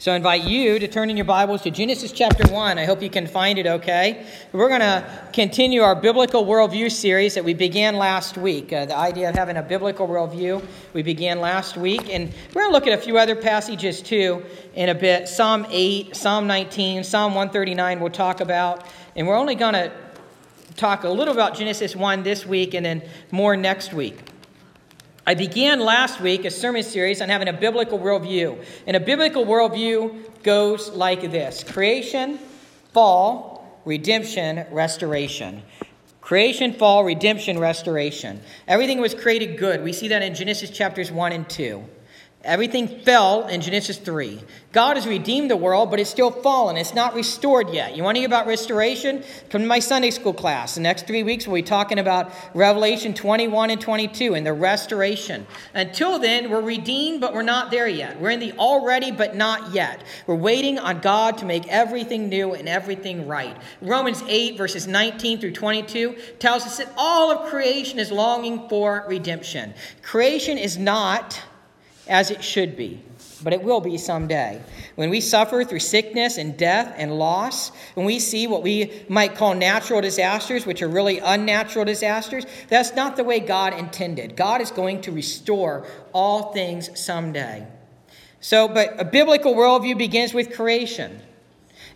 So I invite you to turn in your Bibles to Genesis chapter 1. I hope you can find it okay. We're going to continue our biblical worldview series that we began last week. Uh, the idea of having a biblical worldview we began last week. And we're going to look at a few other passages too in a bit. Psalm 8, Psalm 19, Psalm 139 we'll talk about. And we're only going to talk a little about Genesis 1 this week and then more next week. I began last week a sermon series on having a biblical worldview. And a biblical worldview goes like this creation, fall, redemption, restoration. Creation, fall, redemption, restoration. Everything was created good. We see that in Genesis chapters 1 and 2. Everything fell in Genesis 3. God has redeemed the world, but it's still fallen. It's not restored yet. You want to hear about restoration? Come to my Sunday school class. The next three weeks, we'll be talking about Revelation 21 and 22 and the restoration. Until then, we're redeemed, but we're not there yet. We're in the already, but not yet. We're waiting on God to make everything new and everything right. Romans 8, verses 19 through 22 tells us that all of creation is longing for redemption. Creation is not as it should be, but it will be someday. When we suffer through sickness and death and loss, when we see what we might call natural disasters, which are really unnatural disasters, that's not the way God intended. God is going to restore all things someday. So, but a biblical worldview begins with creation.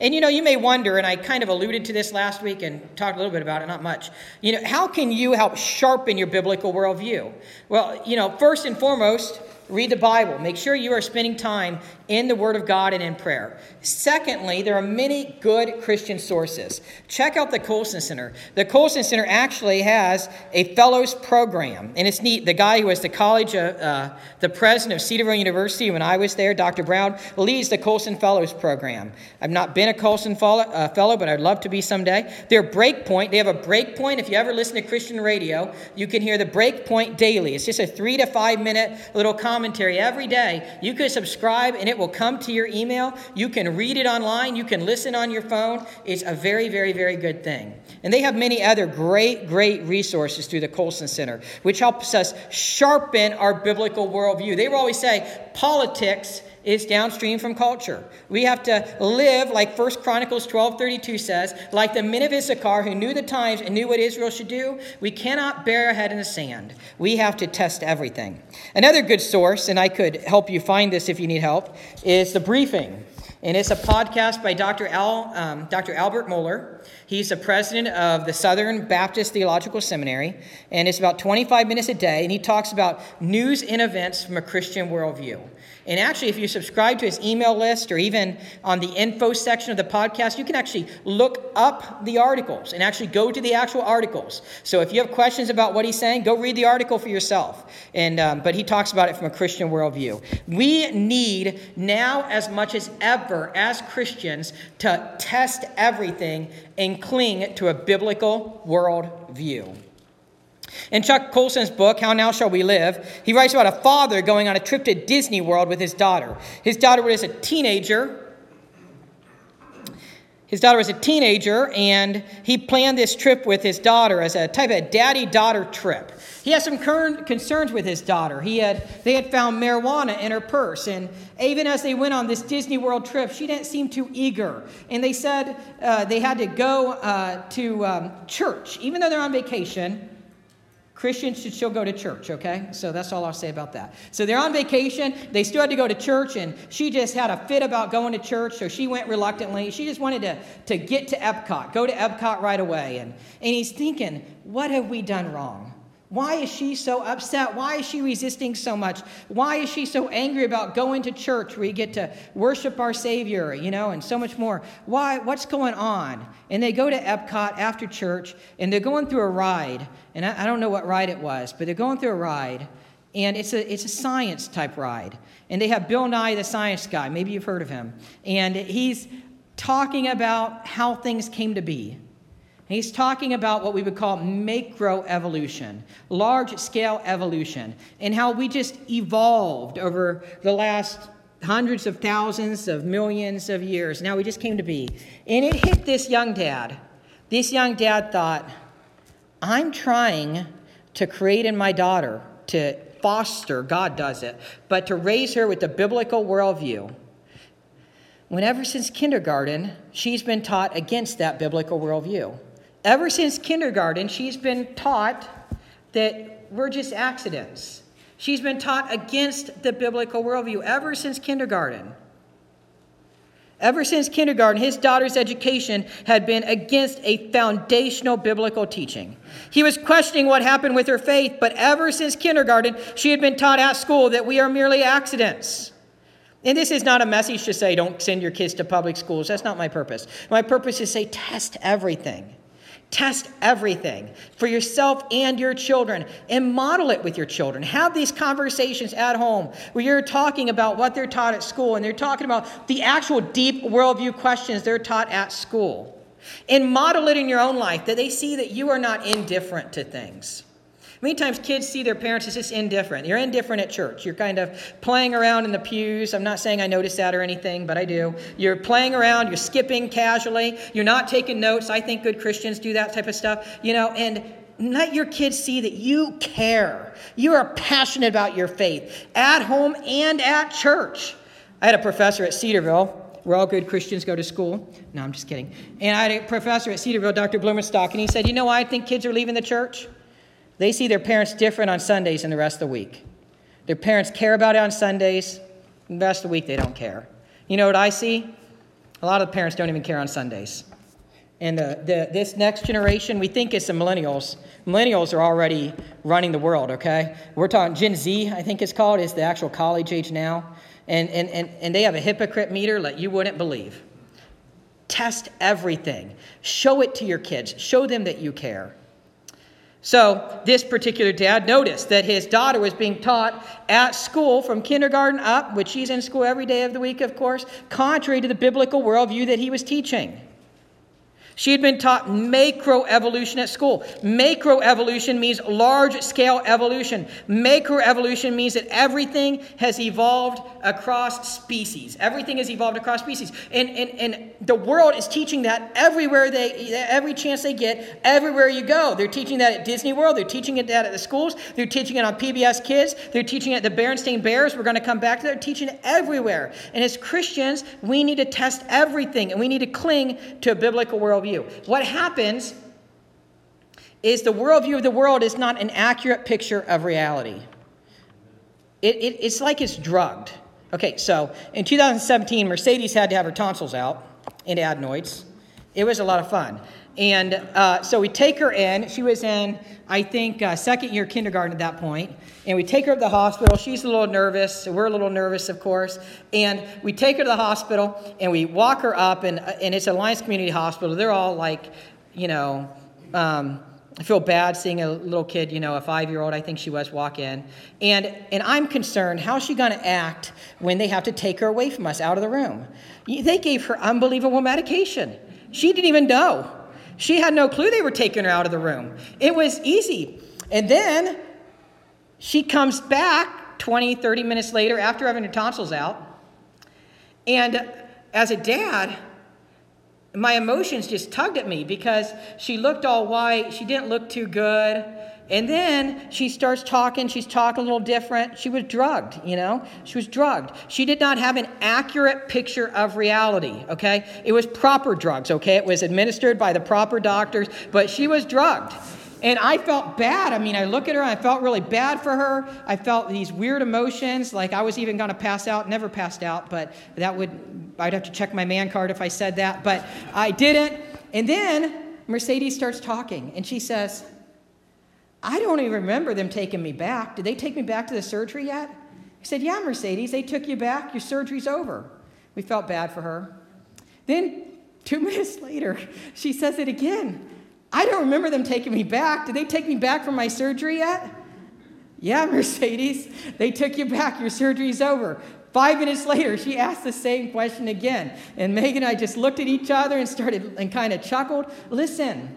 And you know, you may wonder, and I kind of alluded to this last week and talked a little bit about it, not much. You know, how can you help sharpen your biblical worldview? Well, you know, first and foremost, read the Bible. Make sure you are spending time in the Word of God and in prayer. Secondly, there are many good Christian sources. Check out the Colson Center. The Colson Center actually has a fellows program, and it's neat. The guy who was the college, uh, uh, the president of Cedarville University when I was there, Dr. Brown, leads the Colson Fellows program. I've not been a Colson fellow, uh, fellow but I'd love to be someday. Their Breakpoint, they have a Breakpoint. If you ever listen to Christian radio, you can hear the Breakpoint daily. It's just a three to five minute little commentary every day. You can subscribe, and it it will come to your email. You can read it online. You can listen on your phone. It's a very, very, very good thing. And they have many other great, great resources through the Colson Center, which helps us sharpen our biblical worldview. They will always say politics is downstream from culture. We have to live like 1 Chronicles 12:32 says, like the men of Issachar who knew the times and knew what Israel should do. We cannot bury our head in the sand. We have to test everything. Another good source, and I could help you find this if you need help, is the briefing. And it's a podcast by Dr. Al, um, Dr. Albert Mohler. He's the president of the Southern Baptist Theological Seminary. And it's about 25 minutes a day. And he talks about news and events from a Christian worldview. And actually, if you subscribe to his email list or even on the info section of the podcast, you can actually look up the articles and actually go to the actual articles. So if you have questions about what he's saying, go read the article for yourself. And, um, but he talks about it from a Christian worldview. We need now, as much as ever, as Christians, to test everything and cling to a biblical worldview. In Chuck Colson's book, How Now Shall We Live, he writes about a father going on a trip to Disney World with his daughter. His daughter was a teenager. His daughter was a teenager, and he planned this trip with his daughter as a type of daddy daughter trip. He had some concerns with his daughter. He had, they had found marijuana in her purse, and even as they went on this Disney World trip, she didn't seem too eager. And they said uh, they had to go uh, to um, church, even though they're on vacation. Christians should still go to church, okay? So that's all I'll say about that. So they're on vacation. They still had to go to church, and she just had a fit about going to church, so she went reluctantly. She just wanted to, to get to Epcot, go to Epcot right away. And, and he's thinking, what have we done wrong? Why is she so upset? Why is she resisting so much? Why is she so angry about going to church where you get to worship our Savior, you know, and so much more? Why? What's going on? And they go to Epcot after church and they're going through a ride. And I, I don't know what ride it was, but they're going through a ride. And it's a, it's a science type ride. And they have Bill Nye, the science guy. Maybe you've heard of him. And he's talking about how things came to be. He's talking about what we would call macroevolution, large scale evolution, and how we just evolved over the last hundreds of thousands of millions of years. Now we just came to be. And it hit this young dad. This young dad thought, I'm trying to create in my daughter, to foster, God does it, but to raise her with the biblical worldview when ever since kindergarten, she's been taught against that biblical worldview. Ever since kindergarten, she's been taught that we're just accidents. She's been taught against the biblical worldview ever since kindergarten. Ever since kindergarten, his daughter's education had been against a foundational biblical teaching. He was questioning what happened with her faith, but ever since kindergarten, she had been taught at school that we are merely accidents. And this is not a message to say don't send your kids to public schools. That's not my purpose. My purpose is to say test everything. Test everything for yourself and your children and model it with your children. Have these conversations at home where you're talking about what they're taught at school and they're talking about the actual deep worldview questions they're taught at school. And model it in your own life that they see that you are not indifferent to things. Many times kids see their parents as just indifferent. You're indifferent at church. You're kind of playing around in the pews. I'm not saying I notice that or anything, but I do. You're playing around, you're skipping casually, you're not taking notes. I think good Christians do that type of stuff, you know, and let your kids see that you care. You are passionate about your faith at home and at church. I had a professor at Cedarville where all good Christians go to school. No, I'm just kidding. And I had a professor at Cedarville, Dr. Blumenstock, and he said, You know why I think kids are leaving the church? They see their parents different on Sundays than the rest of the week. Their parents care about it on Sundays, the rest of the week they don't care. You know what I see? A lot of parents don't even care on Sundays. And the, the, this next generation, we think it's the millennials. Millennials are already running the world, okay? We're talking Gen Z, I think it's called, is the actual college age now. And, and, and, and they have a hypocrite meter like you wouldn't believe. Test everything, show it to your kids, show them that you care. So, this particular dad noticed that his daughter was being taught at school from kindergarten up, which she's in school every day of the week, of course, contrary to the biblical worldview that he was teaching. She had been taught macroevolution at school. Macroevolution means large scale evolution. Macroevolution means that everything has evolved across species. Everything has evolved across species. And, and, and the world is teaching that everywhere they, every chance they get, everywhere you go. They're teaching that at Disney World. They're teaching it that at the schools. They're teaching it on PBS Kids. They're teaching it at the Berenstain Bears. We're going to come back to that. They're teaching it everywhere. And as Christians, we need to test everything and we need to cling to a biblical world worldview. What happens is the worldview of the world is not an accurate picture of reality. It, it, it's like it's drugged. Okay, so in 2017, Mercedes had to have her tonsils out and adenoids. It was a lot of fun. And uh, so we take her in. She was in, I think, uh, second year kindergarten at that point. And we take her to the hospital. She's a little nervous. We're a little nervous, of course. And we take her to the hospital and we walk her up. And, and it's Alliance Community Hospital. They're all like, you know, um, I feel bad seeing a little kid, you know, a five year old, I think she was, walk in. And, and I'm concerned how's she going to act when they have to take her away from us out of the room? They gave her unbelievable medication. She didn't even know. She had no clue they were taking her out of the room. It was easy. And then she comes back 20, 30 minutes later after having her tonsils out. And as a dad, my emotions just tugged at me because she looked all white. She didn't look too good. And then she starts talking. She's talking a little different. She was drugged, you know? She was drugged. She did not have an accurate picture of reality, okay? It was proper drugs, okay? It was administered by the proper doctors, but she was drugged. And I felt bad. I mean, I look at her I felt really bad for her. I felt these weird emotions, like I was even going to pass out. Never passed out, but that would, I'd have to check my man card if I said that, but I didn't. And then Mercedes starts talking and she says, I don't even remember them taking me back. Did they take me back to the surgery yet? He said, Yeah, Mercedes, they took you back. Your surgery's over. We felt bad for her. Then, two minutes later, she says it again. I don't remember them taking me back. Did they take me back from my surgery yet? Yeah, Mercedes, they took you back. Your surgery's over. Five minutes later, she asked the same question again. And Megan and I just looked at each other and started and kind of chuckled. Listen,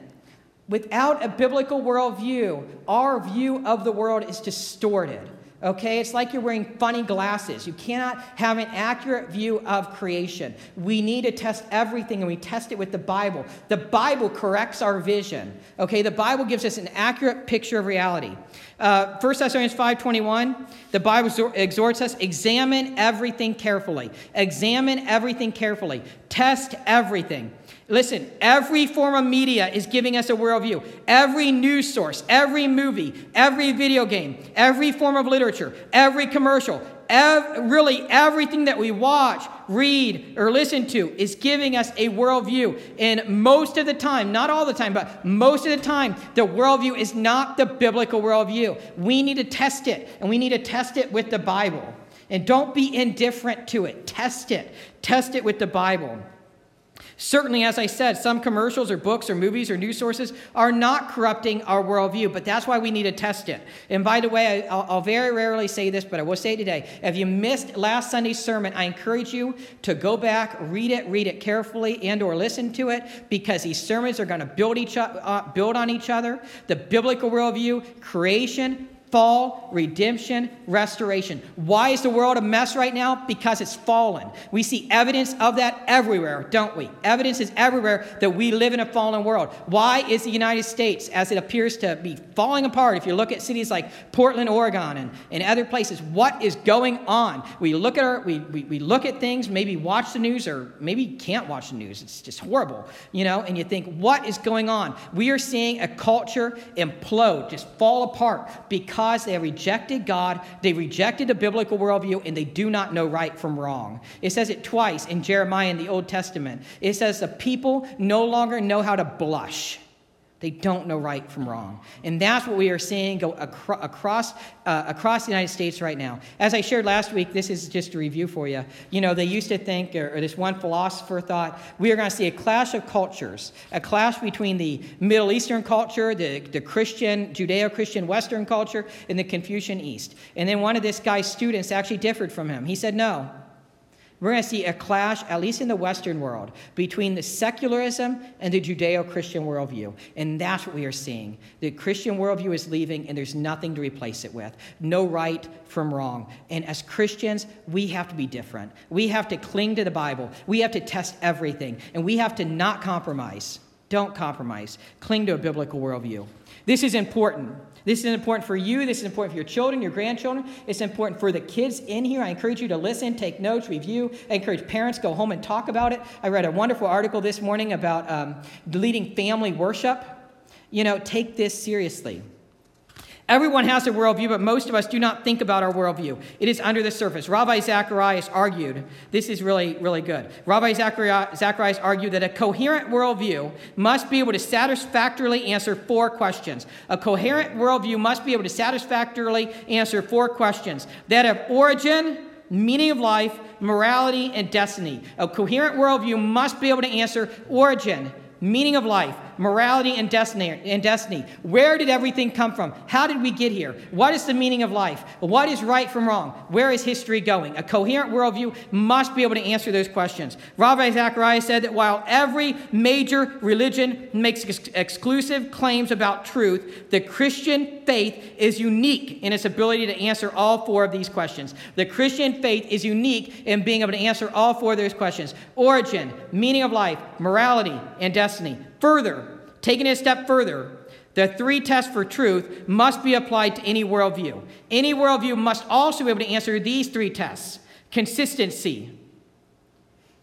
without a biblical worldview, our view of the world is distorted. Okay, it's like you're wearing funny glasses. You cannot have an accurate view of creation. We need to test everything, and we test it with the Bible. The Bible corrects our vision. Okay, the Bible gives us an accurate picture of reality. Uh, 1 Thessalonians 5.21, the Bible exhorts us, examine everything carefully. Examine everything carefully. Test everything. Listen, every form of media is giving us a worldview. Every news source, every movie, every video game, every form of literature, every commercial, ev- really everything that we watch, read, or listen to is giving us a worldview. And most of the time, not all the time, but most of the time, the worldview is not the biblical worldview. We need to test it, and we need to test it with the Bible. And don't be indifferent to it. Test it. Test it with the Bible. Certainly, as I said, some commercials or books or movies or news sources are not corrupting our worldview, but that's why we need to test it. And by the way, I'll, I'll, very rarely say this, but I will say it today. If you missed last Sunday's sermon, I encourage you to go back, read it, read it carefully, and or listen to it, because these sermons are going to build each uh, build on each other. The biblical worldview, creation, fall, redemption, restoration. Why is the world a mess right now? Because it's fallen. We see evidence of that everywhere, don't we? Evidence is everywhere that we live in a fallen world. Why is the United States, as it appears to be falling apart, if you look at cities like Portland, Oregon, and, and other places, what is going on? We look at our we, we, we look at things, maybe watch the news, or maybe can't watch the news. It's just horrible, you know, and you think, what is going on? We are seeing a culture implode, just fall apart because because they have rejected God, they rejected a biblical worldview, and they do not know right from wrong. It says it twice in Jeremiah in the Old Testament. It says the people no longer know how to blush. They don't know right from wrong. And that's what we are seeing go acro- across, uh, across the United States right now. As I shared last week, this is just a review for you. You know, they used to think, or, or this one philosopher thought, we are going to see a clash of cultures, a clash between the Middle Eastern culture, the, the Christian, Judeo Christian Western culture, and the Confucian East. And then one of this guy's students actually differed from him. He said, no. We're going to see a clash, at least in the Western world, between the secularism and the Judeo Christian worldview. And that's what we are seeing. The Christian worldview is leaving, and there's nothing to replace it with. No right from wrong. And as Christians, we have to be different. We have to cling to the Bible, we have to test everything, and we have to not compromise. Don't compromise. Cling to a biblical worldview. This is important. This is important for you. This is important for your children, your grandchildren. It's important for the kids in here. I encourage you to listen, take notes, review. I encourage parents go home and talk about it. I read a wonderful article this morning about um, leading family worship. You know, take this seriously. Everyone has a worldview, but most of us do not think about our worldview. It is under the surface. Ravi Zacharias argued, this is really, really good. Ravi Zacharias argued that a coherent worldview must be able to satisfactorily answer four questions. A coherent worldview must be able to satisfactorily answer four questions that of origin, meaning of life, morality, and destiny. A coherent worldview must be able to answer origin, meaning of life, morality, and destiny, and destiny. Where did everything come from? How did we get here? What is the meaning of life? What is right from wrong? Where is history going? A coherent worldview must be able to answer those questions. Ravi Zacharias said that while every major religion makes ex- exclusive claims about truth, the Christian faith is unique in its ability to answer all four of these questions. The Christian faith is unique in being able to answer all four of those questions origin, meaning of life, morality, and destiny. Further, taking it a step further, the three tests for truth must be applied to any worldview. Any worldview must also be able to answer these three tests consistency,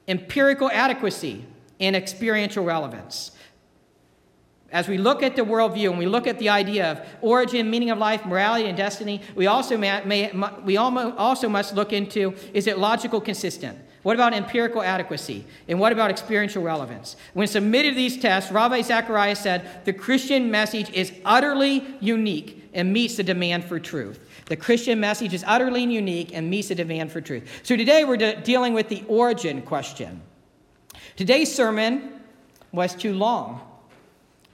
empirical adequacy, and experiential relevance. As we look at the worldview and we look at the idea of origin, meaning of life, morality, and destiny, we also, may, we also must look into is it logical consistent? What about empirical adequacy? And what about experiential relevance? When submitted to these tests, Ravi Zacharias said the Christian message is utterly unique and meets the demand for truth. The Christian message is utterly unique and meets the demand for truth. So today we're de- dealing with the origin question. Today's sermon was too long.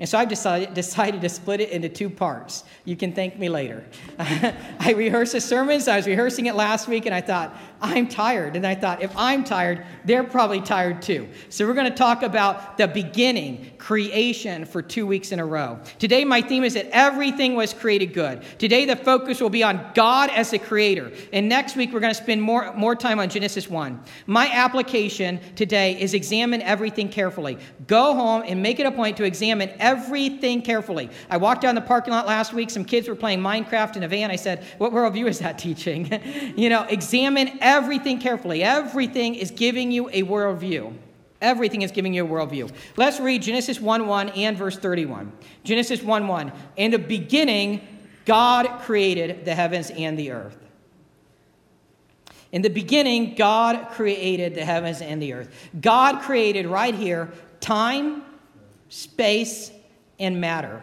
And so I've decided, decided to split it into two parts. You can thank me later. I rehearsed the sermon, so I was rehearsing it last week, and I thought, I'm tired. And I thought, if I'm tired, they're probably tired too. So we're going to talk about the beginning, creation, for two weeks in a row. Today, my theme is that everything was created good. Today, the focus will be on God as the creator. And next week, we're going to spend more, more time on Genesis 1. My application today is examine everything carefully. Go home and make it a point to examine everything everything carefully. I walked down the parking lot last week. Some kids were playing Minecraft in a van. I said, What worldview is that teaching? you know, examine everything carefully. Everything is giving you a worldview. Everything is giving you a worldview. Let's read Genesis 1 1 and verse 31. Genesis 1 1. In the beginning, God created the heavens and the earth. In the beginning, God created the heavens and the earth. God created right here time, space, and matter.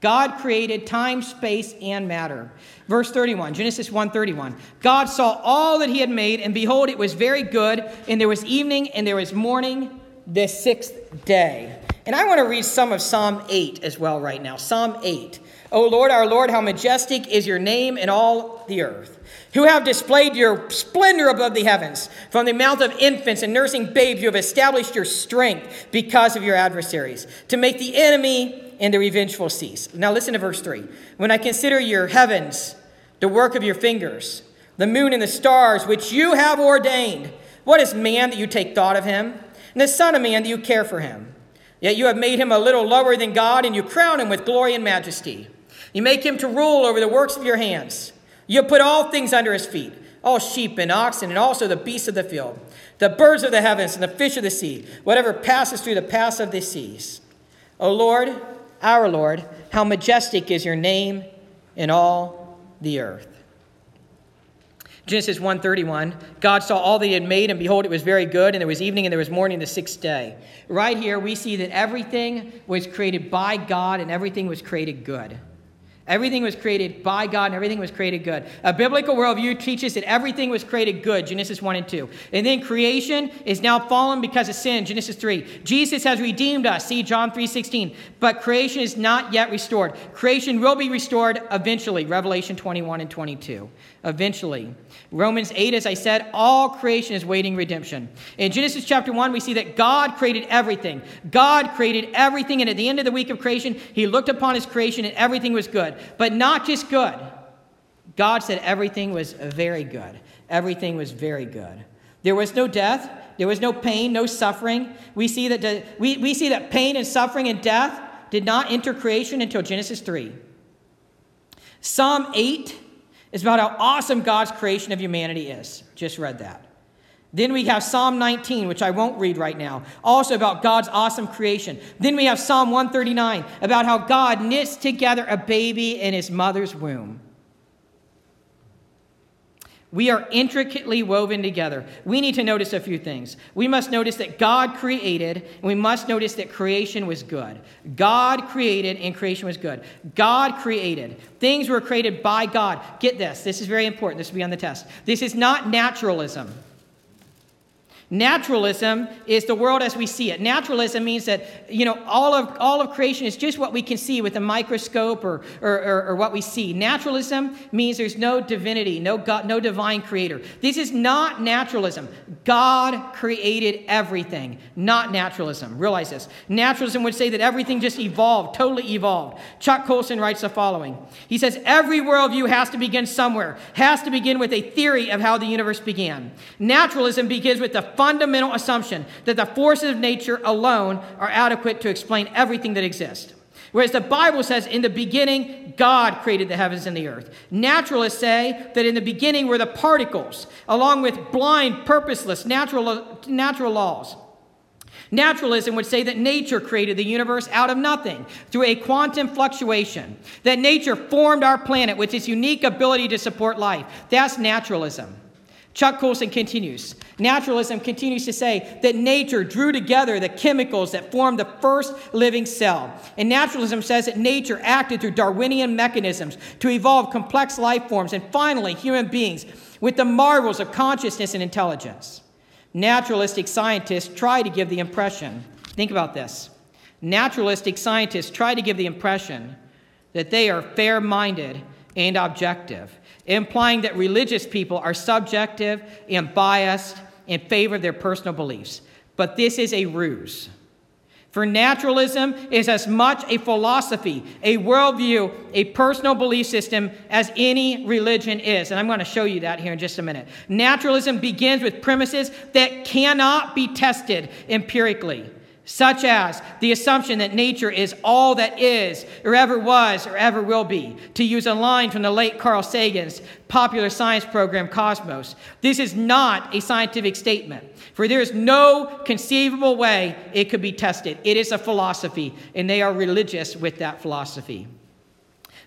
God created time, space, and matter. Verse 31, Genesis 1:31. God saw all that he had made, and behold, it was very good, and there was evening and there was morning the sixth day. And I want to read some of Psalm 8 as well right now. Psalm 8. O Lord, our Lord, how majestic is your name in all the earth who have displayed your splendor above the heavens. From the mouth of infants and nursing babes, you have established your strength because of your adversaries, to make the enemy and the revengeful cease. Now, listen to verse 3. When I consider your heavens, the work of your fingers, the moon and the stars, which you have ordained, what is man that you take thought of him? And the Son of Man that you care for him? Yet you have made him a little lower than God, and you crown him with glory and majesty. You make him to rule over the works of your hands. You put all things under his feet, all sheep and oxen, and also the beasts of the field, the birds of the heavens, and the fish of the sea, whatever passes through the paths of the seas. O Lord, our Lord, how majestic is your name in all the earth. Genesis 1:31 God saw all that he had made and behold it was very good and there was evening and there was morning the sixth day. Right here we see that everything was created by God and everything was created good. Everything was created by God and everything was created good. A biblical worldview teaches that everything was created good, Genesis 1 and 2. And then creation is now fallen because of sin, Genesis 3. Jesus has redeemed us, see John 3:16. But creation is not yet restored. Creation will be restored eventually, Revelation 21 and 22 eventually. Romans 8, as I said, all creation is waiting redemption. In Genesis chapter 1, we see that God created everything. God created everything, and at the end of the week of creation, he looked upon his creation and everything was good. But not just good. God said everything was very good. Everything was very good. There was no death. There was no pain, no suffering. We see that, we, we see that pain and suffering and death did not enter creation until Genesis 3. Psalm 8 is about how awesome God's creation of humanity is. Just read that. Then we have Psalm 19, which I won't read right now, also about God's awesome creation. Then we have Psalm 139, about how God knits together a baby in his mother's womb. We are intricately woven together. We need to notice a few things. We must notice that God created, and we must notice that creation was good. God created, and creation was good. God created. Things were created by God. Get this. This is very important. This will be on the test. This is not naturalism. Naturalism is the world as we see it. Naturalism means that, you know, all of, all of creation is just what we can see with a microscope or, or, or, or what we see. Naturalism means there's no divinity, no, God, no divine creator. This is not naturalism. God created everything, not naturalism. Realize this. Naturalism would say that everything just evolved, totally evolved. Chuck Colson writes the following He says, Every worldview has to begin somewhere, has to begin with a theory of how the universe began. Naturalism begins with the fundamental assumption that the forces of nature alone are adequate to explain everything that exists. Whereas the Bible says, in the beginning, God created the heavens and the earth. Naturalists say that in the beginning were the particles, along with blind, purposeless, natural, natural laws. Naturalism would say that nature created the universe out of nothing through a quantum fluctuation, that nature formed our planet with its unique ability to support life. That's naturalism. Chuck Colson continues Naturalism continues to say that nature drew together the chemicals that formed the first living cell. And naturalism says that nature acted through Darwinian mechanisms to evolve complex life forms and finally human beings with the marvels of consciousness and intelligence. Naturalistic scientists try to give the impression think about this naturalistic scientists try to give the impression that they are fair minded and objective, implying that religious people are subjective and biased in favor of their personal beliefs. But this is a ruse. For naturalism is as much a philosophy, a worldview, a personal belief system as any religion is. And I'm going to show you that here in just a minute. Naturalism begins with premises that cannot be tested empirically such as the assumption that nature is all that is, or ever was, or ever will be, to use a line from the late Carl Sagan's popular science program Cosmos. This is not a scientific statement, for there is no conceivable way it could be tested. It is a philosophy, and they are religious with that philosophy.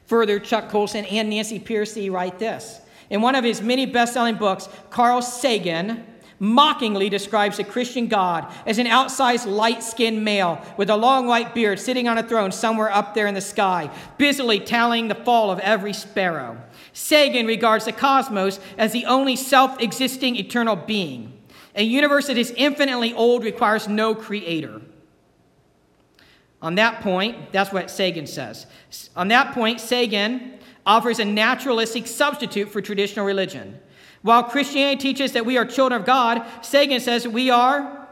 Further, Chuck Colson and Nancy Pearcey write this. In one of his many best selling books, Carl Sagan, mockingly describes the Christian God as an outsized light skinned male with a long white beard sitting on a throne somewhere up there in the sky, busily tallying the fall of every sparrow. Sagan regards the cosmos as the only self existing eternal being. A universe that is infinitely old requires no creator. On that point, that's what Sagan says. On that point, Sagan offers a naturalistic substitute for traditional religion. While Christianity teaches that we are children of God, Sagan says we are,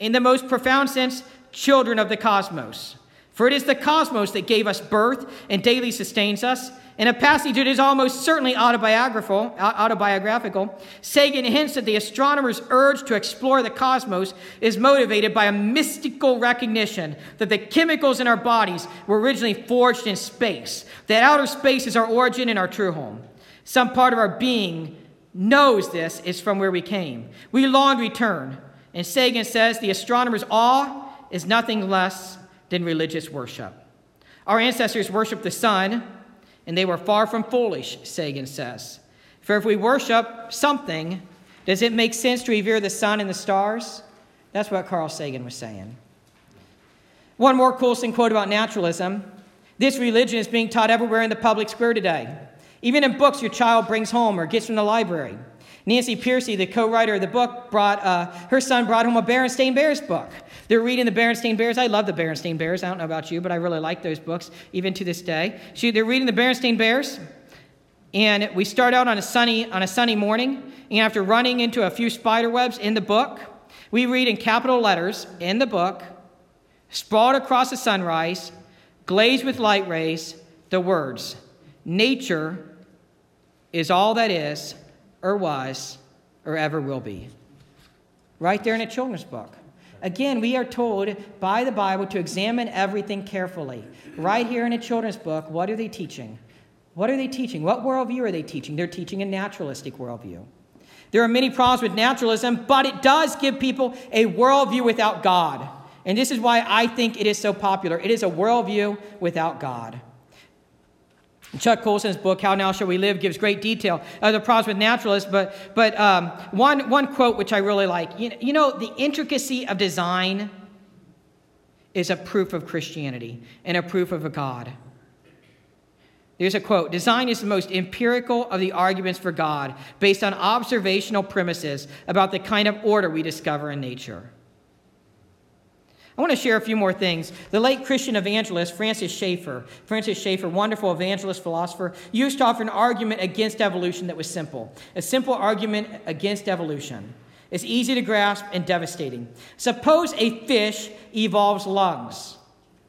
in the most profound sense, children of the cosmos. For it is the cosmos that gave us birth and daily sustains us. In a passage that is almost certainly autobiographical, autobiographical, Sagan hints that the astronomer's urge to explore the cosmos is motivated by a mystical recognition that the chemicals in our bodies were originally forged in space, that outer space is our origin and our true home. Some part of our being knows this is from where we came. We long return. And Sagan says the astronomer's awe is nothing less than religious worship. Our ancestors worshiped the sun, and they were far from foolish, Sagan says. For if we worship something, does it make sense to revere the sun and the stars? That's what Carl Sagan was saying. One more Colson quote about naturalism. This religion is being taught everywhere in the public square today even in books your child brings home or gets from the library. Nancy Pearcey, the co-writer of the book, brought uh, her son brought home a Berenstain Bears book. They're reading the Berenstain Bears. I love the Berenstain Bears. I don't know about you, but I really like those books even to this day. She, they're reading the Berenstain Bears, and we start out on a sunny on a sunny morning, and after running into a few spider webs in the book, we read in capital letters in the book, sprawled across the sunrise, glazed with light rays, the words, "Nature." Is all that is, or was, or ever will be. Right there in a children's book. Again, we are told by the Bible to examine everything carefully. Right here in a children's book, what are they teaching? What are they teaching? What worldview are they teaching? They're teaching a naturalistic worldview. There are many problems with naturalism, but it does give people a worldview without God. And this is why I think it is so popular. It is a worldview without God. Chuck Colson's book, How Now Shall We Live, gives great detail of the problems with naturalists, but, but um, one, one quote which I really like you, you know, the intricacy of design is a proof of Christianity and a proof of a God. There's a quote Design is the most empirical of the arguments for God based on observational premises about the kind of order we discover in nature. I want to share a few more things. The late Christian evangelist Francis Schaeffer, Francis Schaeffer, wonderful evangelist philosopher, used to offer an argument against evolution that was simple. A simple argument against evolution. It's easy to grasp and devastating. Suppose a fish evolves lungs.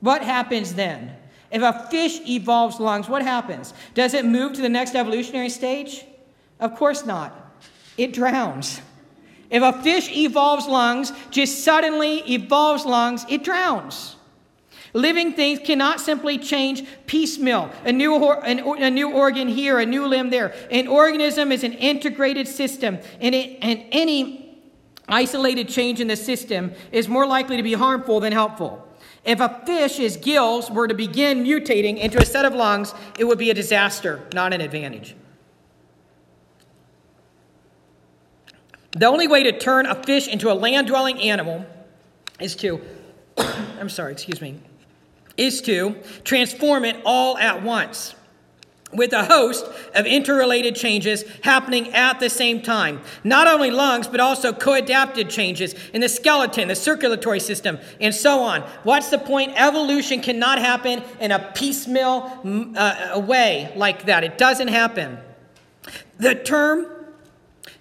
What happens then? If a fish evolves lungs, what happens? Does it move to the next evolutionary stage? Of course not. It drowns. If a fish evolves lungs, just suddenly evolves lungs, it drowns. Living things cannot simply change piecemeal, a new, a new organ here, a new limb there. An organism is an integrated system, and, it, and any isolated change in the system is more likely to be harmful than helpful. If a fish's gills were to begin mutating into a set of lungs, it would be a disaster, not an advantage. The only way to turn a fish into a land dwelling animal is to, I'm sorry, excuse me, is to transform it all at once. with a host of interrelated changes happening at the same time. Not only lungs, but also co-adapted changes in the skeleton, the circulatory system, and so on. What's the point? Evolution cannot happen in a piecemeal uh, way like that. It doesn't happen. The term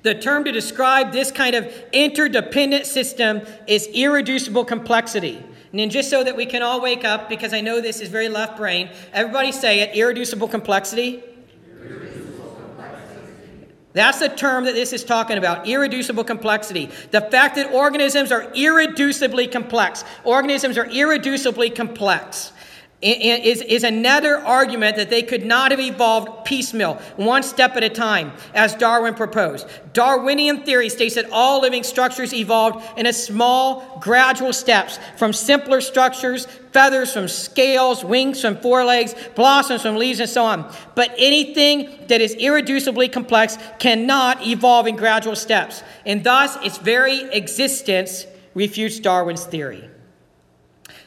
the term to describe this kind of interdependent system is irreducible complexity. And just so that we can all wake up, because I know this is very left brain, everybody say it irreducible complexity. That's the term that this is talking about irreducible complexity. The fact that organisms are irreducibly complex. Organisms are irreducibly complex is, is another argument that they could not have evolved piecemeal, one step at a time, as Darwin proposed. Darwinian theory states that all living structures evolved in a small, gradual steps, from simpler structures, feathers from scales, wings from forelegs, blossoms from leaves, and so on. But anything that is irreducibly complex cannot evolve in gradual steps, and thus its very existence refutes Darwin's theory.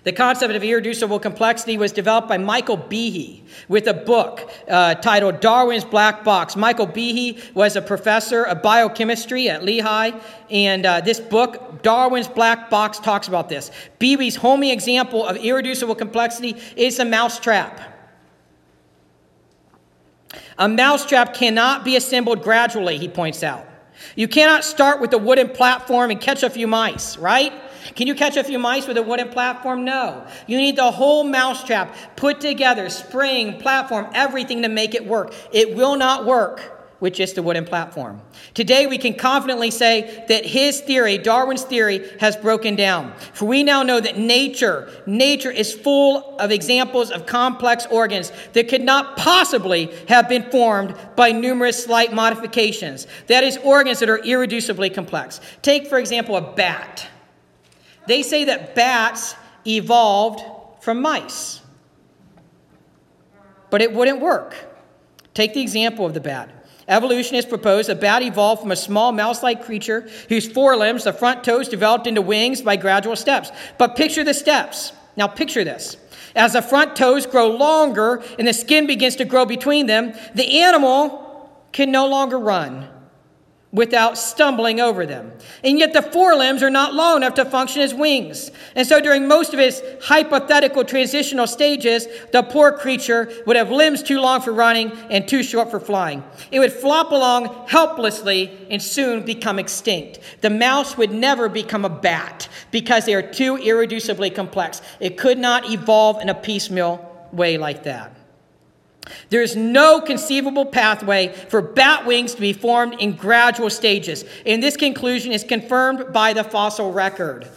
The concept of irreducible complexity was developed by Michael Behe with a book uh, titled Darwin's Black Box. Michael Behe was a professor of biochemistry at Lehigh, and uh, this book, Darwin's Black Box, talks about this. Behe's homing example of irreducible complexity is a mousetrap. A mousetrap cannot be assembled gradually, he points out. You cannot start with a wooden platform and catch a few mice, right? Can you catch a few mice with a wooden platform? No. You need the whole mousetrap put together, spring, platform, everything to make it work. It will not work with just a wooden platform. Today, we can confidently say that his theory, Darwin's theory, has broken down. For we now know that nature, nature is full of examples of complex organs that could not possibly have been formed by numerous slight modifications. That is, organs that are irreducibly complex. Take, for example, a bat. They say that bats evolved from mice. But it wouldn't work. Take the example of the bat. Evolutionists propose a bat evolved from a small mouse like creature whose forelimbs, the front toes, developed into wings by gradual steps. But picture the steps. Now, picture this. As the front toes grow longer and the skin begins to grow between them, the animal can no longer run without stumbling over them. And yet the forelimbs are not long enough to function as wings. And so during most of its hypothetical transitional stages, the poor creature would have limbs too long for running and too short for flying. It would flop along helplessly and soon become extinct. The mouse would never become a bat because they are too irreducibly complex. It could not evolve in a piecemeal way like that. There is no conceivable pathway for bat wings to be formed in gradual stages. And this conclusion is confirmed by the fossil record.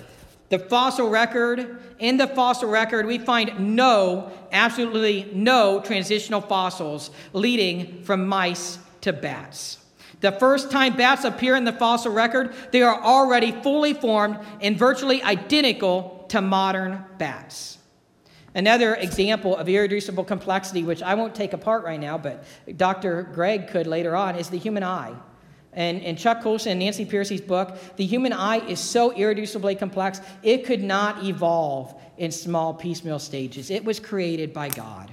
The fossil record, in the fossil record, we find no, absolutely no transitional fossils leading from mice to bats. The first time bats appear in the fossil record, they are already fully formed and virtually identical to modern bats. Another example of irreducible complexity, which I won't take apart right now, but Dr. Greg could later on, is the human eye. And in Chuck Colson and Nancy Pearcey's book, the human eye is so irreducibly complex, it could not evolve in small piecemeal stages. It was created by God.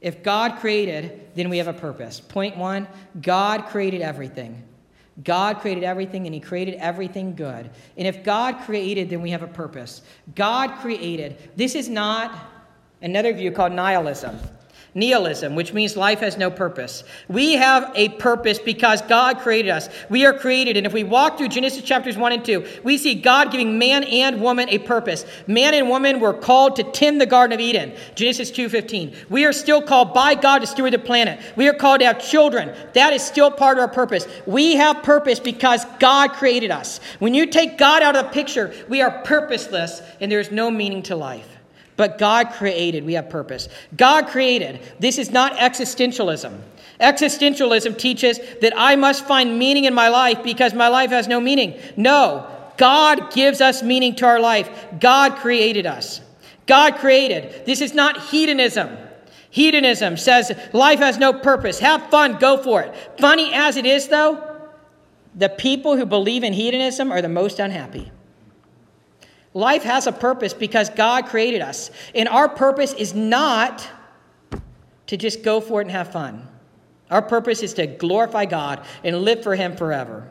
If God created, then we have a purpose. Point one God created everything. God created everything and He created everything good. And if God created, then we have a purpose. God created. This is not another view called nihilism nihilism, which means life has no purpose. We have a purpose because God created us. We are created, and if we walk through Genesis chapters 1 and 2, we see God giving man and woman a purpose. Man and woman were called to tend the Garden of Eden, Genesis 2.15. We are still called by God to steward the planet. We are called to have children. That is still part of our purpose. We have purpose because God created us. When you take God out of the picture, we are purposeless, and there is no meaning to life. But God created, we have purpose. God created. This is not existentialism. Existentialism teaches that I must find meaning in my life because my life has no meaning. No, God gives us meaning to our life. God created us. God created. This is not hedonism. Hedonism says life has no purpose. Have fun, go for it. Funny as it is, though, the people who believe in hedonism are the most unhappy. Life has a purpose because God created us. And our purpose is not to just go for it and have fun. Our purpose is to glorify God and live for Him forever.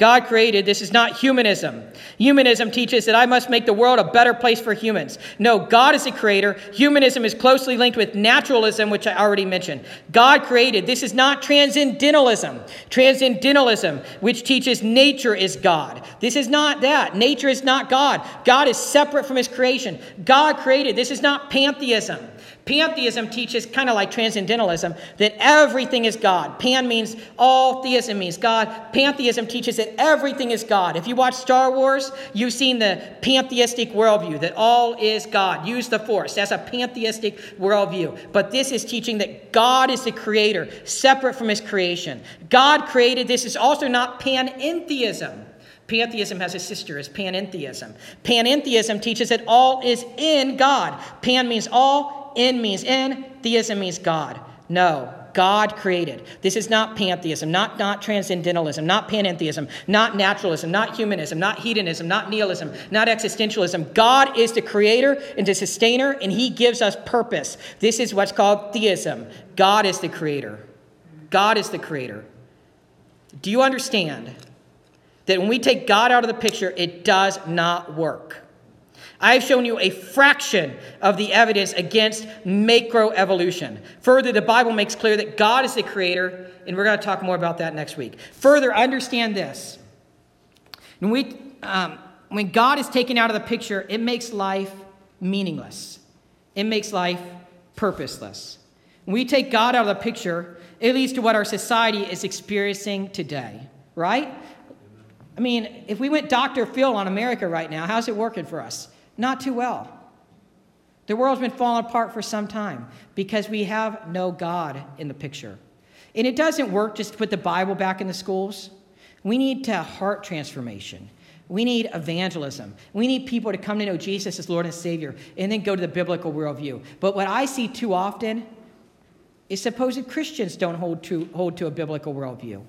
God created, this is not humanism. Humanism teaches that I must make the world a better place for humans. No, God is the creator. Humanism is closely linked with naturalism, which I already mentioned. God created, this is not transcendentalism. Transcendentalism, which teaches nature is God. This is not that. Nature is not God. God is separate from his creation. God created, this is not pantheism. Pantheism teaches, kind of like transcendentalism, that everything is God. Pan means all, theism means God. Pantheism teaches that everything is God. If you watch Star Wars, you've seen the pantheistic worldview, that all is God. Use the force. That's a pantheistic worldview. But this is teaching that God is the creator, separate from his creation. God created this is also not panentheism. Pantheism has a sister as panentheism. Panentheism teaches that all is in God. Pan means all, in means in, theism means God. No, God created. This is not pantheism, not, not transcendentalism, not panentheism, not naturalism, not humanism, not hedonism, not nihilism, not existentialism. God is the creator and the sustainer, and He gives us purpose. This is what's called theism. God is the creator. God is the creator. Do you understand that when we take God out of the picture, it does not work? I have shown you a fraction of the evidence against macroevolution. Further, the Bible makes clear that God is the creator, and we're going to talk more about that next week. Further, understand this. When, we, um, when God is taken out of the picture, it makes life meaningless, it makes life purposeless. When we take God out of the picture, it leads to what our society is experiencing today, right? I mean, if we went Dr. Phil on America right now, how's it working for us? Not too well. The world's been falling apart for some time because we have no God in the picture. And it doesn't work just to put the Bible back in the schools. We need to heart transformation. We need evangelism. We need people to come to know Jesus as Lord and Savior and then go to the biblical worldview. But what I see too often is supposed Christians don't hold to, hold to a biblical worldview.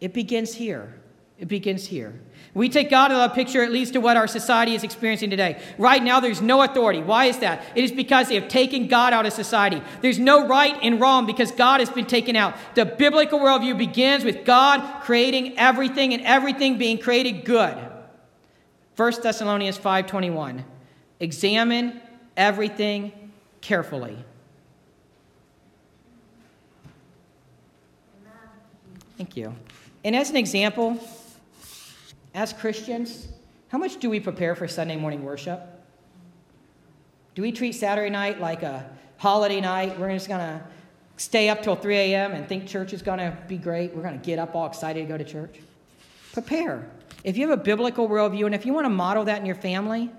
It begins here. It begins here. We take God out of the picture, it leads to what our society is experiencing today. Right now, there's no authority. Why is that? It is because they have taken God out of society. There's no right and wrong because God has been taken out. The biblical worldview begins with God creating everything and everything being created good. 1 Thessalonians 5:21. Examine everything carefully. Thank you. And as an example, as Christians, how much do we prepare for Sunday morning worship? Do we treat Saturday night like a holiday night? We're just going to stay up till 3 a.m. and think church is going to be great. We're going to get up all excited to go to church. Prepare. If you have a biblical worldview and if you want to model that in your family,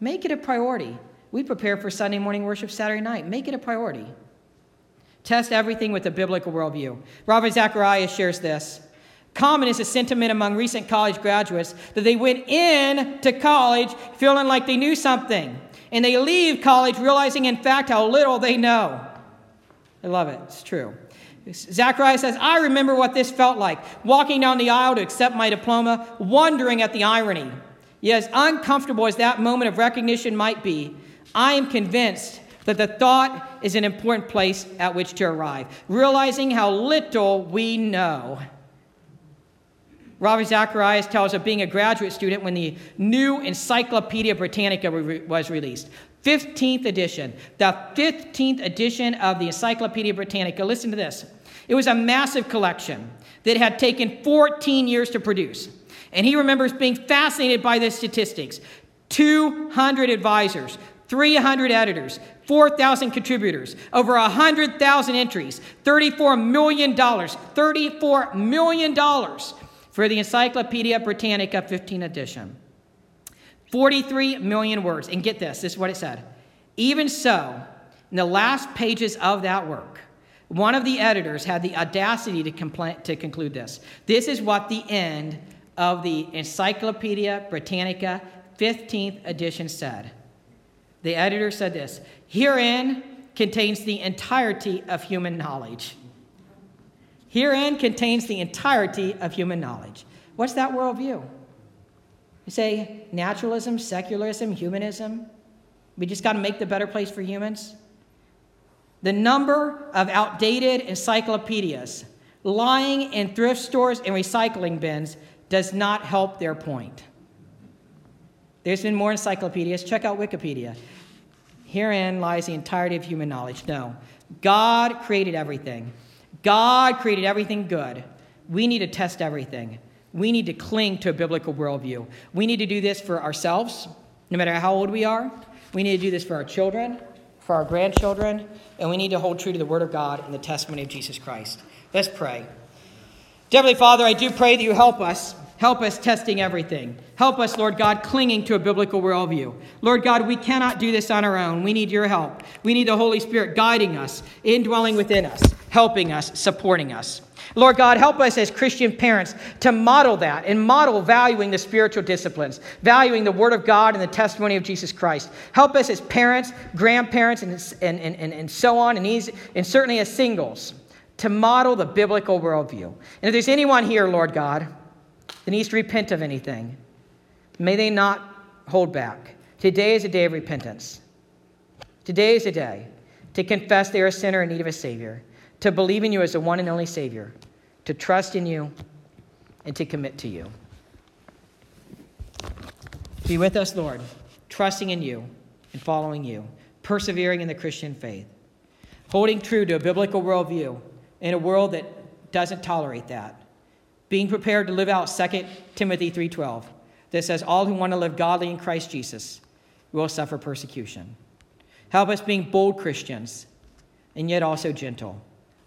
make it a priority. We prepare for Sunday morning worship Saturday night. Make it a priority. Test everything with a biblical worldview. Ravi Zacharias shares this. Common is a sentiment among recent college graduates that they went in to college feeling like they knew something, and they leave college realizing, in fact, how little they know. I love it. It's true. Zacharias says, I remember what this felt like walking down the aisle to accept my diploma, wondering at the irony. Yet, as uncomfortable as that moment of recognition might be, I am convinced that the thought is an important place at which to arrive, realizing how little we know. Ravi Zacharias tells of being a graduate student when the new Encyclopedia Britannica was released. 15th edition, the 15th edition of the Encyclopedia Britannica. Listen to this. It was a massive collection that had taken 14 years to produce. And he remembers being fascinated by the statistics 200 advisors, 300 editors, 4,000 contributors, over 100,000 entries, $34 million, $34 million for the Encyclopedia Britannica 15 edition. 43 million words. And get this, this is what it said. Even so, in the last pages of that work, one of the editors had the audacity to, to conclude this. This is what the end of the Encyclopedia Britannica 15th edition said. The editor said this Herein contains the entirety of human knowledge. Herein contains the entirety of human knowledge. What's that worldview? You say naturalism, secularism, humanism. We just got to make the better place for humans. The number of outdated encyclopedias lying in thrift stores and recycling bins does not help their point. There's been more encyclopedias. Check out Wikipedia. Herein lies the entirety of human knowledge. No. God created everything. God created everything good. We need to test everything. We need to cling to a biblical worldview. We need to do this for ourselves, no matter how old we are. We need to do this for our children, for our grandchildren, and we need to hold true to the Word of God and the testimony of Jesus Christ. Let's pray. Heavenly Father, I do pray that you help us. Help us testing everything. Help us, Lord God, clinging to a biblical worldview. Lord God, we cannot do this on our own. We need your help. We need the Holy Spirit guiding us, indwelling within us, helping us, supporting us. Lord God, help us as Christian parents to model that and model valuing the spiritual disciplines, valuing the Word of God and the testimony of Jesus Christ. Help us as parents, grandparents, and, and, and, and so on, and, and certainly as singles, to model the biblical worldview. And if there's anyone here, Lord God, that needs to repent of anything, may they not hold back. Today is a day of repentance. Today is a day to confess they are a sinner in need of a Savior, to believe in you as the one and only Savior, to trust in you, and to commit to you. Be with us, Lord, trusting in you and following you, persevering in the Christian faith, holding true to a biblical worldview in a world that doesn't tolerate that being prepared to live out 2 Timothy 3:12 that says all who want to live godly in Christ Jesus will suffer persecution. Help us being bold Christians and yet also gentle.